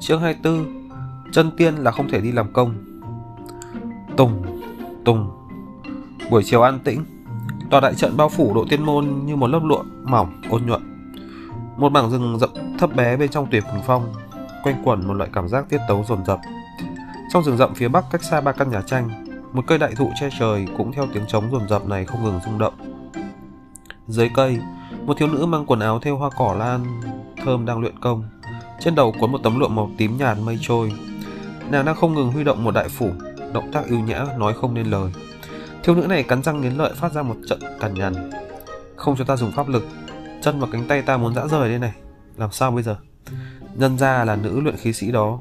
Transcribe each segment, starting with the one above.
Chương 24 Chân tiên là không thể đi làm công. Tùng Tùng. Buổi chiều an tĩnh Tòa đại trận bao phủ độ tiên môn như một lớp lụa mỏng, ôn nhuận. Một mảng rừng rậm thấp bé bên trong tuyệt bình phong Quanh quẩn một loại cảm giác tiết tấu dồn dập. Trong rừng rậm phía bắc cách xa ba căn nhà tranh một cây đại thụ che trời cũng theo tiếng trống rồn rập này không ngừng rung động Dưới cây, một thiếu nữ mang quần áo theo hoa cỏ lan thơm đang luyện công trên đầu cuốn một tấm lụa màu tím nhạt mây trôi. Nàng đang không ngừng huy động một đại phủ, động tác ưu nhã nói không nên lời. Thiếu nữ này cắn răng nghiến lợi phát ra một trận cằn nhằn. Không cho ta dùng pháp lực, chân và cánh tay ta muốn dã rời đây này. Làm sao bây giờ? Nhân gia là nữ luyện khí sĩ đó.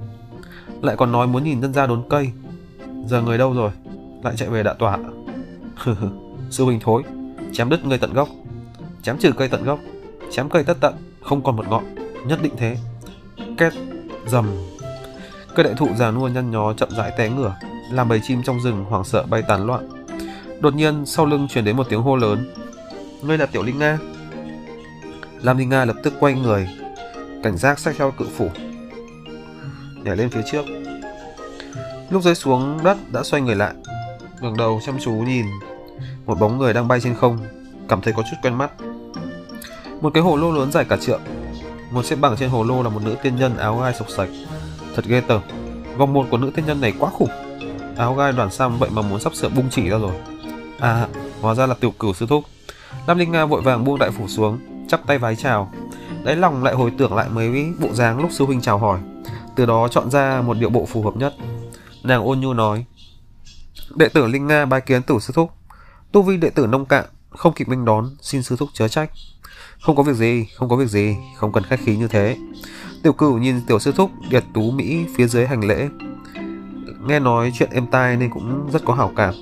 Lại còn nói muốn nhìn nhân gia đốn cây. Giờ người đâu rồi? Lại chạy về đạ tỏa. Sư huynh thối, chém đứt người tận gốc. Chém trừ cây tận gốc, chém cây tất tận, không còn một ngọn. Nhất định thế. Két dầm, cây đại thụ già nua nhăn nhó chậm rãi té ngửa làm bầy chim trong rừng hoảng sợ bay tán loạn. Đột nhiên sau lưng truyền đến một tiếng hô lớn. Ngươi là tiểu linh nga. Lam linh nga lập tức quay người cảnh giác sách theo cự phủ. Nhảy lên phía trước. Lúc rơi xuống đất đã xoay người lại ngẩng đầu chăm chú nhìn. Một bóng người đang bay trên không, cảm thấy có chút quen mắt. Một cái hồ lô lớn dài cả trượng. Một xếp bằng trên hồ lô là một nữ tiên nhân áo gai sọc sạch. Thật ghê tởm, vòng một của nữ tiên nhân này quá khủng. Áo gai đoàn sam vậy mà muốn sắp sửa bung chỉ ra rồi. À hóa ra là tiểu cửu sư thúc. Lam linh nga vội vàng buông đại phủ xuống, chắp tay vái chào. Đáy lòng lại hồi tưởng lại mấy bộ dáng lúc sư huynh chào hỏi. Từ đó chọn ra một điệu bộ phù hợp nhất. Nàng ôn nhu nói đệ tử linh nga bái kiến tử sư thúc tu vi đệ tử nông cạn không kịp minh đón xin sư thúc chớ trách không có việc gì, không có việc gì, không cần khách khí như thế. Tiểu cửu nhìn tiểu sư thúc điệt tú Mỹ phía dưới hành lễ. Nghe nói chuyện êm tai nên cũng rất có hảo cảm.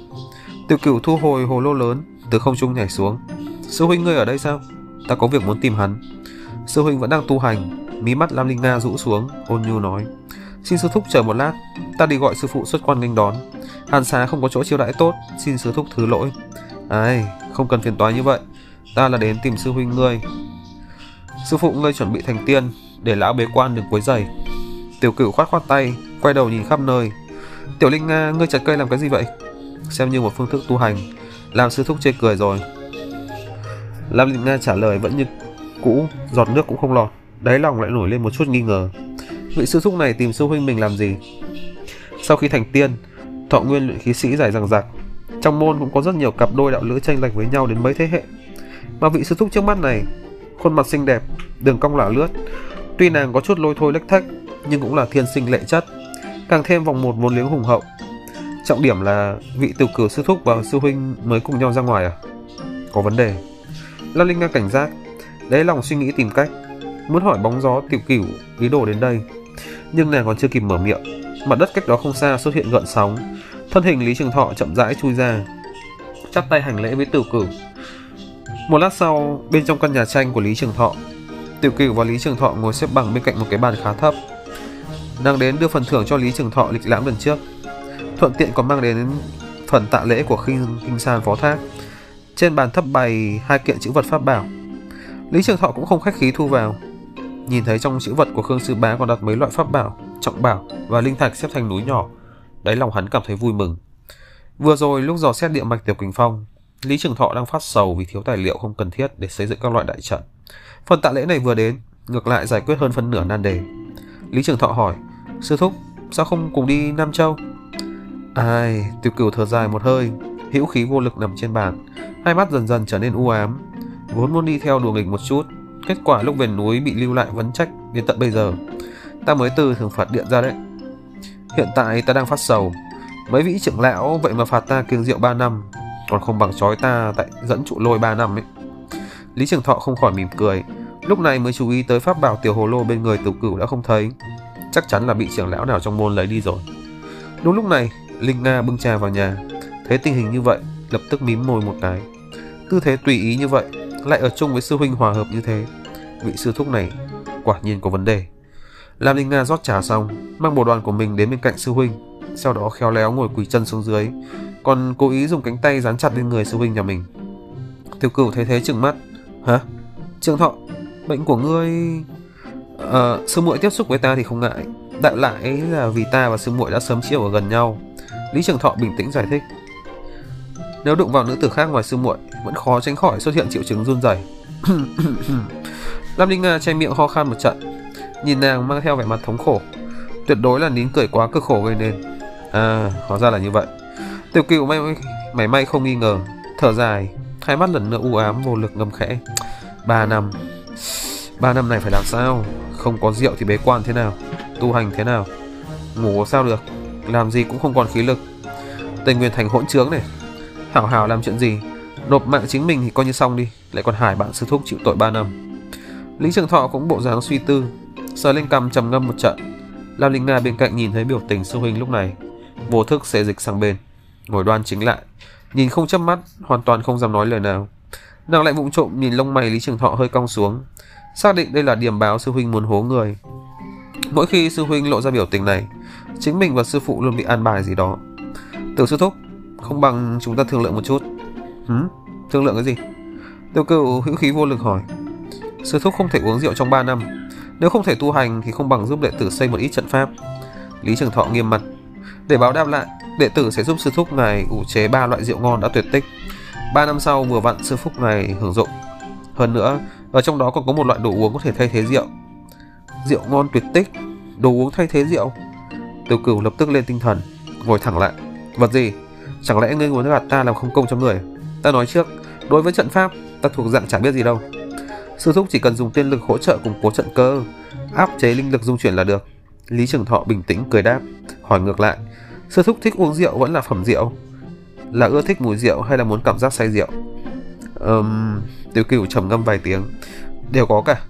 Tiểu cửu thu hồi hồ lô lớn, từ không trung nhảy xuống. Sư huynh ngươi ở đây sao? Ta có việc muốn tìm hắn. Sư huynh vẫn đang tu hành, mí mắt Lam Linh Nga rũ xuống, ôn nhu nói. Xin sư thúc chờ một lát, ta đi gọi sư phụ xuất quan nghênh đón. Hàn xá không có chỗ chiêu đãi tốt, xin sư thúc thứ lỗi. Ai, không cần phiền toái như vậy. Ta là đến tìm sư huynh ngươi. Sư phụ ngươi chuẩn bị thành tiên để lão bế quan đừng quấy rầy tiểu cửu khoát khoát tay quay đầu nhìn khắp nơi. Tiểu linh nga ngươi chặt cây làm cái gì vậy? Xem như một phương thức tu hành làm sư thúc chê cười rồi. Lam linh nga trả lời vẫn như cũ giọt nước cũng không lọt. Đáy lòng lại nổi lên một chút nghi ngờ. Vị sư thúc này tìm sư huynh mình làm gì? Sau khi thành tiên thọ nguyên luyện khí sĩ dài rằng rạc trong môn cũng có rất nhiều cặp đôi đạo lữ tranh lệch với nhau đến mấy thế hệ. Mà vị sư thúc trước mắt này, khuôn mặt xinh đẹp, đường cong lả lướt. Tuy nàng có chút lôi thôi lếch thách, nhưng cũng là thiên sinh lệ chất, càng thêm vòng một vốn liếng hùng hậu. Trọng điểm là vị tiểu cử sư thúc và sư huynh mới cùng nhau ra ngoài à? Có vấn đề. La linh nga cảnh giác đấy lòng suy nghĩ tìm cách, muốn hỏi bóng gió tiểu cửu ý đồ đến đây. Nhưng nàng còn chưa kịp mở miệng, mặt đất cách đó không xa xuất hiện gợn sóng thân hình lý trường thọ chậm rãi chui ra chắp tay hành lễ với tiểu cửu một lát sau, bên trong căn nhà tranh của Lý Trường Thọ, Tiểu Cửu và Lý Trường Thọ ngồi xếp bằng bên cạnh một cái bàn khá thấp. Nàng đến đưa phần thưởng cho Lý Trường Thọ lịch lãm lần trước. Thuận tiện còn mang đến phần tạ lễ của Kinh Kinh San Phó Thác. Trên bàn thấp bày hai kiện chữ vật pháp bảo. Lý Trường Thọ cũng không khách khí thu vào. Nhìn thấy trong chữ vật của Khương Sư Bá còn đặt mấy loại pháp bảo, trọng bảo và linh thạch xếp thành núi nhỏ, đáy lòng hắn cảm thấy vui mừng. Vừa rồi lúc dò xét địa mạch Tiểu Quỳnh Phong, Lý Trường Thọ đang phát sầu vì thiếu tài liệu không cần thiết để xây dựng các loại đại trận. Phần tạ lễ này vừa đến, ngược lại giải quyết hơn phần nửa nan đề. Lý Trường Thọ hỏi, sư thúc, sao không cùng đi Nam Châu? Ai, tiêu cửu thở dài một hơi, hữu khí vô lực nằm trên bàn, hai mắt dần dần trở nên u ám. Vốn muốn đi theo đùa nghịch một chút, kết quả lúc về núi bị lưu lại vấn trách đến tận bây giờ. Ta mới từ thường phạt điện ra đấy. Hiện tại ta đang phát sầu, mấy vị trưởng lão vậy mà phạt ta kiêng rượu 3 năm, còn không bằng chói ta tại dẫn trụ lôi 3 năm ấy. Lý Trường Thọ không khỏi mỉm cười, lúc này mới chú ý tới pháp bảo tiểu hồ lô bên người tiểu cửu đã không thấy. Chắc chắn là bị trưởng lão nào trong môn lấy đi rồi. Đúng lúc này, Linh Nga bưng trà vào nhà, thấy tình hình như vậy, lập tức mím môi một cái. Tư thế tùy ý như vậy, lại ở chung với sư huynh hòa hợp như thế. Vị sư thúc này quả nhiên có vấn đề. Lam Linh Nga rót trà xong, mang bộ đoàn của mình đến bên cạnh sư huynh, sau đó khéo léo ngồi quỳ chân xuống dưới, còn cố ý dùng cánh tay dán chặt lên người sư huynh nhà mình. Tiểu cửu thấy thế chừng mắt. Hả? Trường thọ, bệnh của ngươi... À, sư muội tiếp xúc với ta thì không ngại. Đại lại là vì ta và sư muội đã sớm chiều ở gần nhau. Lý Trường Thọ bình tĩnh giải thích. Nếu đụng vào nữ tử khác ngoài sư muội, vẫn khó tránh khỏi xuất hiện triệu chứng run rẩy. Lam Linh Nga che miệng ho khan một trận, nhìn nàng mang theo vẻ mặt thống khổ. Tuyệt đối là nín cười quá cực khổ gây nên. À, hóa ra là như vậy. Tiểu cựu may may may không nghi ngờ, thở dài, hai mắt lần nữa u ám vô lực ngầm khẽ. Ba năm, ba năm này phải làm sao? Không có rượu thì bế quan thế nào? Tu hành thế nào? Ngủ sao được? Làm gì cũng không còn khí lực. Tây Nguyên thành hỗn trướng này. Hảo hảo làm chuyện gì? Nộp mạng chính mình thì coi như xong đi, lại còn hải bạn sư thúc chịu tội ba năm. Lý Trường Thọ cũng bộ dáng suy tư, sờ lên Cầm trầm ngâm một trận. Lam Linh Nga bên cạnh nhìn thấy biểu tình sư huynh lúc này, vô thức sẽ dịch sang bên, ngồi đoan chính lại, nhìn không chớp mắt, hoàn toàn không dám nói lời nào. Nàng lại vụng trộm nhìn lông mày Lý Trường Thọ hơi cong xuống, xác định đây là điểm báo sư huynh muốn hố người. Mỗi khi sư huynh lộ ra biểu tình này, chính mình và sư phụ luôn bị an bài gì đó. Tiểu sư thúc, không bằng chúng ta thương lượng một chút. Hử? Thương lượng cái gì? Tiêu cựu hữu khí vô lực hỏi. Sư thúc không thể uống rượu trong 3 năm. Nếu không thể tu hành thì không bằng giúp đệ tử xây một ít trận pháp. Lý Trường Thọ nghiêm mặt. Để báo đáp lại, đệ tử sẽ giúp sư thúc ngài ủ chế ba loại rượu ngon đã tuyệt tích. Ba năm sau vừa vặn sư thúc ngài hưởng dụng. Hơn nữa, ở trong đó còn có một loại đồ uống có thể thay thế rượu. Rượu ngon tuyệt tích, đồ uống thay thế rượu. Tiêu Cửu lập tức lên tinh thần, ngồi thẳng lại. Vật gì? Chẳng lẽ ngươi muốn gạt ta làm không công cho người? Ta nói trước, đối với trận pháp, ta thuộc dạng chả biết gì đâu. Sư thúc chỉ cần dùng tiên lực hỗ trợ củng cố trận cơ, áp chế linh lực dung chuyển là được. Lý Trường Thọ bình tĩnh cười đáp, hỏi ngược lại, sư thúc thích uống rượu vẫn là phẩm rượu? Là ưa thích mùi rượu hay là muốn cảm giác say rượu? Ừm, um, Tiêu Cửu trầm ngâm vài tiếng, đều có cả.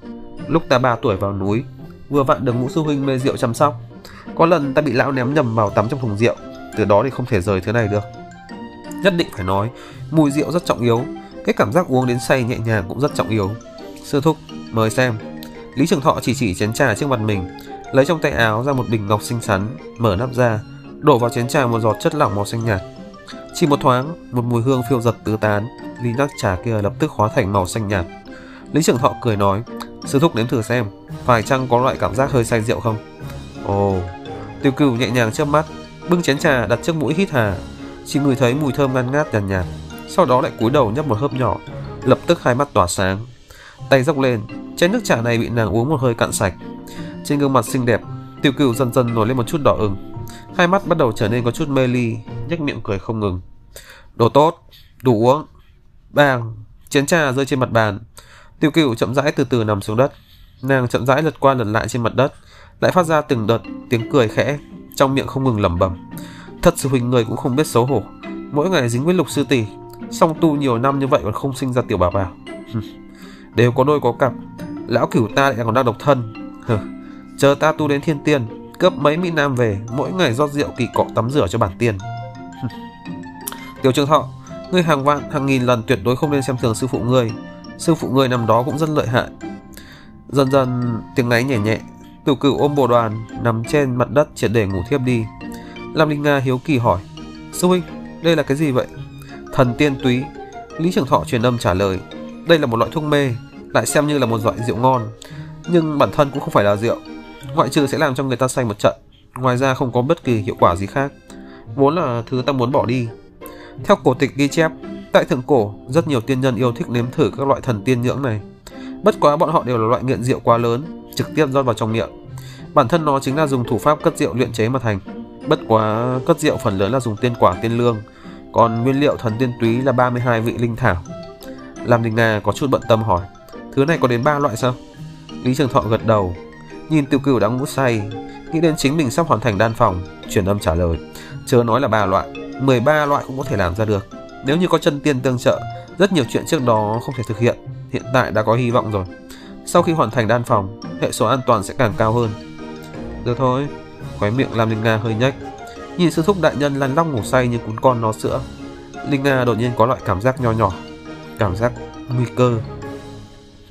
Lúc ta 3 tuổi vào núi, vừa vặn được ngũ sư huynh mê rượu chăm sóc. Có lần ta bị lão ném nhầm vào tắm trong thùng rượu, từ đó thì không thể rời thứ này được. Nhất định phải nói, mùi rượu rất trọng yếu, cái cảm giác uống đến say nhẹ nhàng cũng rất trọng yếu. Sư thúc, mời xem. Lý Trường Thọ chỉ chỉ chén trà trước mặt mình, lấy trong tay áo ra một bình ngọc xinh xắn, mở nắp ra, đổ vào chén trà một giọt chất lỏng màu xanh nhạt. Chỉ một thoáng, một mùi hương phiêu giật tứ tán, ly nắp trà kia lập tức hóa thành màu xanh nhạt. Lý Trường Thọ cười nói, sư thúc nếm thử xem, phải chăng có loại cảm giác hơi say rượu không? Ồ, Tiêu Cửu nhẹ nhàng chớp mắt, bưng chén trà đặt trước mũi hít hà, chỉ ngửi thấy mùi thơm ngăn ngát nhàn nhạt, nhạt, sau đó lại cúi đầu nhấp một hớp nhỏ, lập tức hai mắt tỏa sáng. Tay dốc lên, chén nước trà này bị nàng uống một hơi cạn sạch. Trên gương mặt xinh đẹp, tiểu Cửu dần dần nổi lên một chút đỏ ửng, hai mắt bắt đầu trở nên có chút mê ly, nhếch miệng cười không ngừng. Đồ tốt, đủ uống. Bang, chén trà rơi trên mặt bàn. tiểu Cửu chậm rãi từ từ nằm xuống đất. Nàng chậm rãi lật qua lật lại trên mặt đất, lại phát ra từng đợt tiếng cười khẽ, trong miệng không ngừng lẩm bẩm. Thật sự huynh người cũng không biết xấu hổ, mỗi ngày dính với lục sư tỷ, song tu nhiều năm như vậy còn không sinh ra tiểu bà bảo. Đều có đôi có cặp, lão cửu ta lại còn đang độc thân. Hừ, chờ ta tu đến thiên tiên, cướp mấy mỹ nam về, mỗi ngày rót rượu kỳ cọ tắm rửa cho bản tiên. Tiểu Trường Thọ, ngươi hàng vạn hàng nghìn lần tuyệt đối không nên xem thường sư phụ ngươi. Sư phụ ngươi nằm đó cũng rất lợi hại. Dần dần tiếng ngáy nhẹ nhẹ, Tiểu Cửu ôm bồ đoàn nằm trên mặt đất triệt để ngủ thiếp đi. Lam Linh Nga hiếu kỳ hỏi: "Sư huynh, đây là cái gì vậy?" Thần tiên túy. Lý Trường Thọ truyền âm trả lời: "Đây là một loại thuốc mê, lại xem như là một loại rượu ngon, nhưng bản thân cũng không phải là rượu, ngoại trừ sẽ làm cho người ta say một trận, ngoài ra không có bất kỳ hiệu quả gì khác. Vốn là thứ ta muốn bỏ đi." Theo cổ tịch ghi chép, tại thượng cổ, rất nhiều tiên nhân yêu thích nếm thử các loại thần tiên nhưỡng này. Bất quá bọn họ đều là loại nghiện rượu quá lớn, trực tiếp rót vào trong miệng. Bản thân nó chính là dùng thủ pháp cất rượu luyện chế mà thành. Bất quá cất rượu phần lớn là dùng tiên quả tiên lương, còn nguyên liệu thần tiên túy là 32 vị linh thảo. làm Đình Nga có chút bận tâm hỏi, thứ này có đến ba loại sao? Lý Trường Thọ gật đầu, nhìn Tiêu Cửu đang ngủ say, nghĩ đến chính mình sắp hoàn thành đan phòng, truyền âm trả lời, chớ nói là ba loại, 13 loại cũng có thể làm ra được. Nếu như có chân tiên tương trợ, rất nhiều chuyện trước đó không thể thực hiện, hiện tại đã có hy vọng rồi. Sau khi hoàn thành đan phòng, hệ số an toàn sẽ càng cao hơn. Được thôi, khóe miệng làm Linh Nga hơi nhếch. Nhìn sư thúc đại nhân lăn lóc ngủ say như cún con nó sữa. Linh Nga đột nhiên có loại cảm giác nho nhỏ, cảm giác nguy cơ.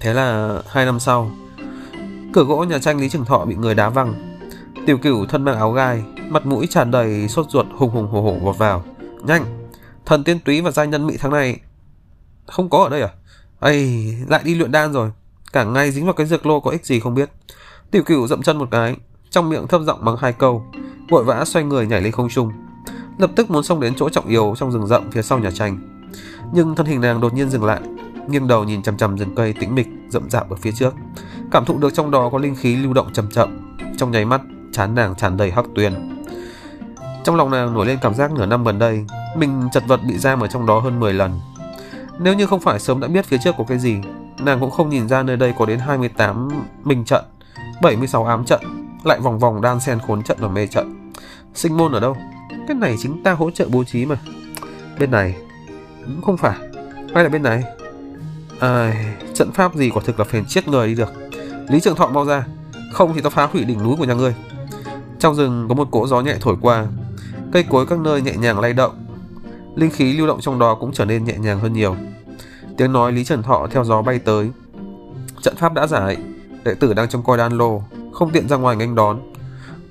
Thế là hai năm sau, cửa gỗ nhà tranh Lý Trường Thọ bị người đá văng. Tiểu cửu thân mang áo gai, mặt mũi tràn đầy sốt ruột hùng hùng hổ hổ vọt vào. Nhanh, Thần tiên túy và gia nhân mỹ tháng này không có ở đây à? Ây, lại đi luyện đan rồi. Cả ngày dính vào cái dược lô có ích gì không biết. Tiểu cửu dậm chân một cái, trong miệng thấp giọng bằng hai câu, vội vã xoay người nhảy lên không trung. Lập tức muốn xông đến chỗ trọng yếu trong rừng rậm phía sau nhà tranh. Nhưng thân hình nàng đột nhiên dừng lại, nghiêng đầu nhìn chằm chằm rừng cây tĩnh mịch rậm rạp ở phía trước, cảm thụ được trong đó có linh khí lưu động chậm chậm. Trong nháy mắt, chán nàng tràn đầy hắc tuyền. Trong lòng nàng nổi lên cảm giác nửa năm gần đây, mình chật vật bị giam ở trong đó hơn 10 lần. Nếu như không phải sớm đã biết phía trước có cái gì, nàng cũng không nhìn ra nơi đây có đến 28 minh trận, 76 ám trận, lại vòng vòng đan xen khốn trận và mê trận. Sinh môn ở đâu? Cái này chính ta hỗ trợ bố trí mà. Bên này cũng không phải. Hay là bên này? À, trận pháp gì quả thực là phèn chết người đi được. Lý Trường Thọ mau ra, không thì tao phá hủy đỉnh núi của nhà ngươi. Trong rừng có một cỗ gió nhẹ thổi qua, cây cối các nơi nhẹ nhàng lay động, linh khí lưu động trong đó cũng trở nên nhẹ nhàng hơn nhiều. Tiếng nói Lý Trần Thọ theo gió bay tới. Trận pháp đã giải, đệ tử đang trong coi đan lô, không tiện ra ngoài nghênh đón.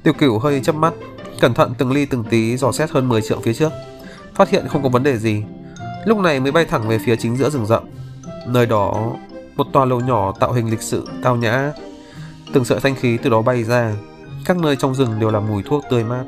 Tiêu Cửu hơi chớp mắt, cẩn thận từng ly từng tí dò xét hơn 10 trượng phía trước, phát hiện không có vấn đề gì. Lúc này mới bay thẳng về phía chính giữa rừng rậm. Nơi đó, một tòa lầu nhỏ tạo hình lịch sự, tao nhã. Từng sợi thanh khí từ đó bay ra, các nơi trong rừng đều là mùi thuốc tươi mát.